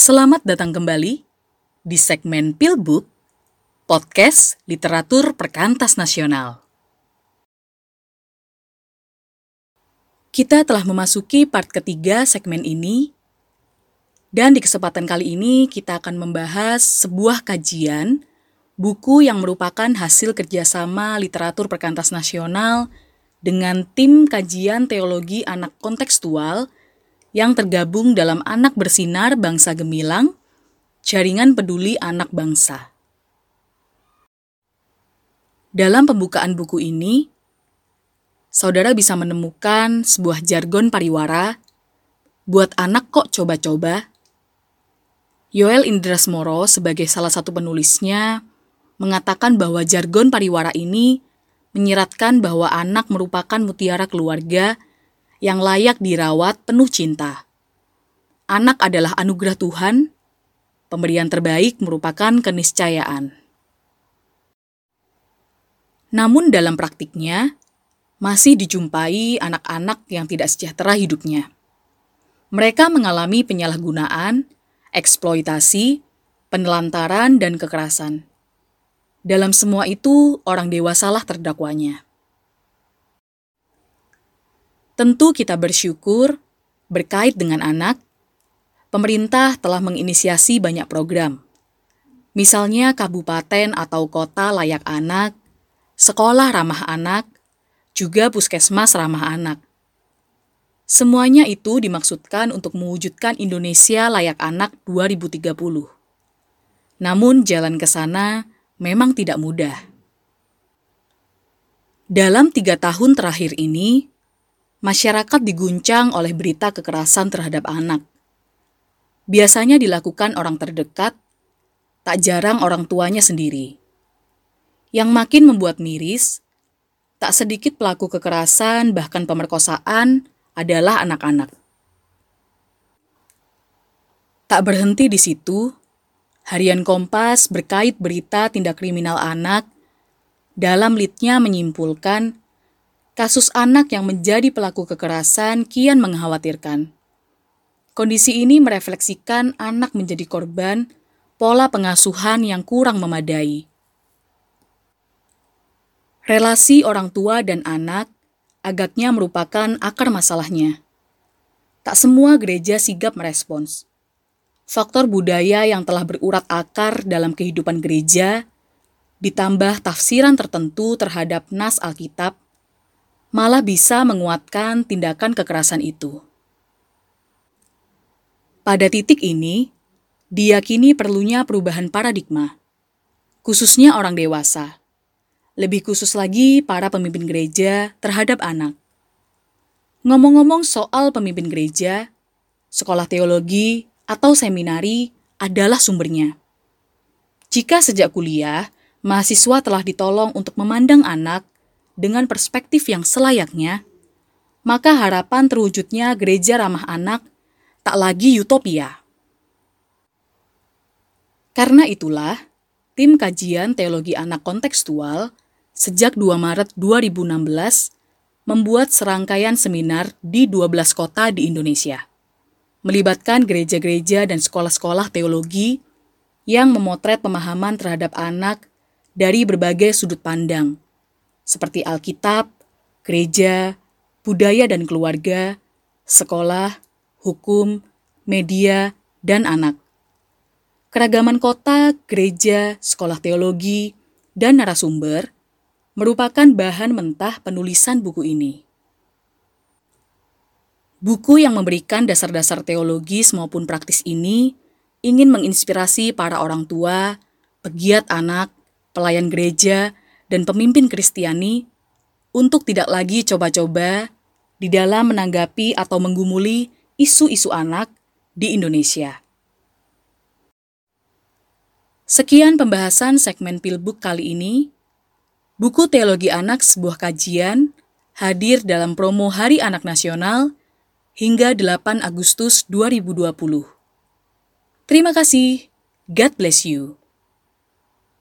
Selamat datang kembali di segmen Pilbook, podcast literatur perkantas nasional. Kita telah memasuki part ketiga segmen ini, dan di kesempatan kali ini kita akan membahas sebuah kajian buku yang merupakan hasil kerjasama literatur perkantas nasional dengan tim kajian teologi anak kontekstual yang tergabung dalam Anak Bersinar Bangsa Gemilang, Jaringan Peduli Anak Bangsa. Dalam pembukaan buku ini, saudara bisa menemukan sebuah jargon pariwara buat anak kok coba-coba. Yoel Indrasmoro sebagai salah satu penulisnya mengatakan bahwa jargon pariwara ini menyiratkan bahwa anak merupakan mutiara keluarga yang layak dirawat penuh cinta. Anak adalah anugerah Tuhan, pemberian terbaik merupakan keniscayaan. Namun dalam praktiknya, masih dijumpai anak-anak yang tidak sejahtera hidupnya. Mereka mengalami penyalahgunaan, eksploitasi, penelantaran, dan kekerasan. Dalam semua itu, orang dewasalah terdakwanya. Tentu kita bersyukur berkait dengan anak, pemerintah telah menginisiasi banyak program. Misalnya kabupaten atau kota layak anak, sekolah ramah anak, juga puskesmas ramah anak. Semuanya itu dimaksudkan untuk mewujudkan Indonesia layak anak 2030. Namun jalan ke sana memang tidak mudah. Dalam tiga tahun terakhir ini, masyarakat diguncang oleh berita kekerasan terhadap anak. Biasanya dilakukan orang terdekat, tak jarang orang tuanya sendiri. Yang makin membuat miris, tak sedikit pelaku kekerasan bahkan pemerkosaan adalah anak-anak. Tak berhenti di situ, Harian Kompas berkait berita tindak kriminal anak dalam litnya menyimpulkan kasus anak yang menjadi pelaku kekerasan kian mengkhawatirkan. Kondisi ini merefleksikan anak menjadi korban pola pengasuhan yang kurang memadai. Relasi orang tua dan anak agaknya merupakan akar masalahnya. Tak semua gereja sigap merespons. Faktor budaya yang telah berurat akar dalam kehidupan gereja, ditambah tafsiran tertentu terhadap nas Alkitab, malah bisa menguatkan tindakan kekerasan itu. Pada titik ini, diyakini perlunya perubahan paradigma, khususnya orang dewasa, lebih khusus lagi para pemimpin gereja terhadap anak. Ngomong-ngomong soal pemimpin gereja, sekolah teologi, atau seminari adalah sumbernya. Jika sejak kuliah, mahasiswa telah ditolong untuk memandang anak dengan perspektif yang selayaknya, maka harapan terwujudnya gereja ramah anak tak lagi utopia. Karena itulah, tim kajian teologi anak kontekstual sejak 2 Maret 2016 membuat serangkaian seminar di 12 kota di Indonesia, melibatkan gereja-gereja dan sekolah-sekolah teologi yang memotret pemahaman terhadap anak dari berbagai sudut pandang, seperti Alkitab, gereja, budaya dan keluarga, sekolah, hukum, media, dan anak. Keragaman kota, gereja, sekolah teologi, dan narasumber merupakan bahan mentah penulisan buku ini. Buku yang memberikan dasar-dasar teologis maupun praktis ini ingin menginspirasi para orang tua, pegiat anak, pelayan gereja, dan pemimpin Kristiani untuk tidak lagi coba-coba di dalam menanggapi atau menggumuli isu-isu anak di Indonesia. Sekian pembahasan segmen Pilbook kali ini. Buku Teologi Anak sebuah kajian hadir dalam promo Hari Anak Nasional hingga 8 Agustus 2020. Terima kasih. God bless you.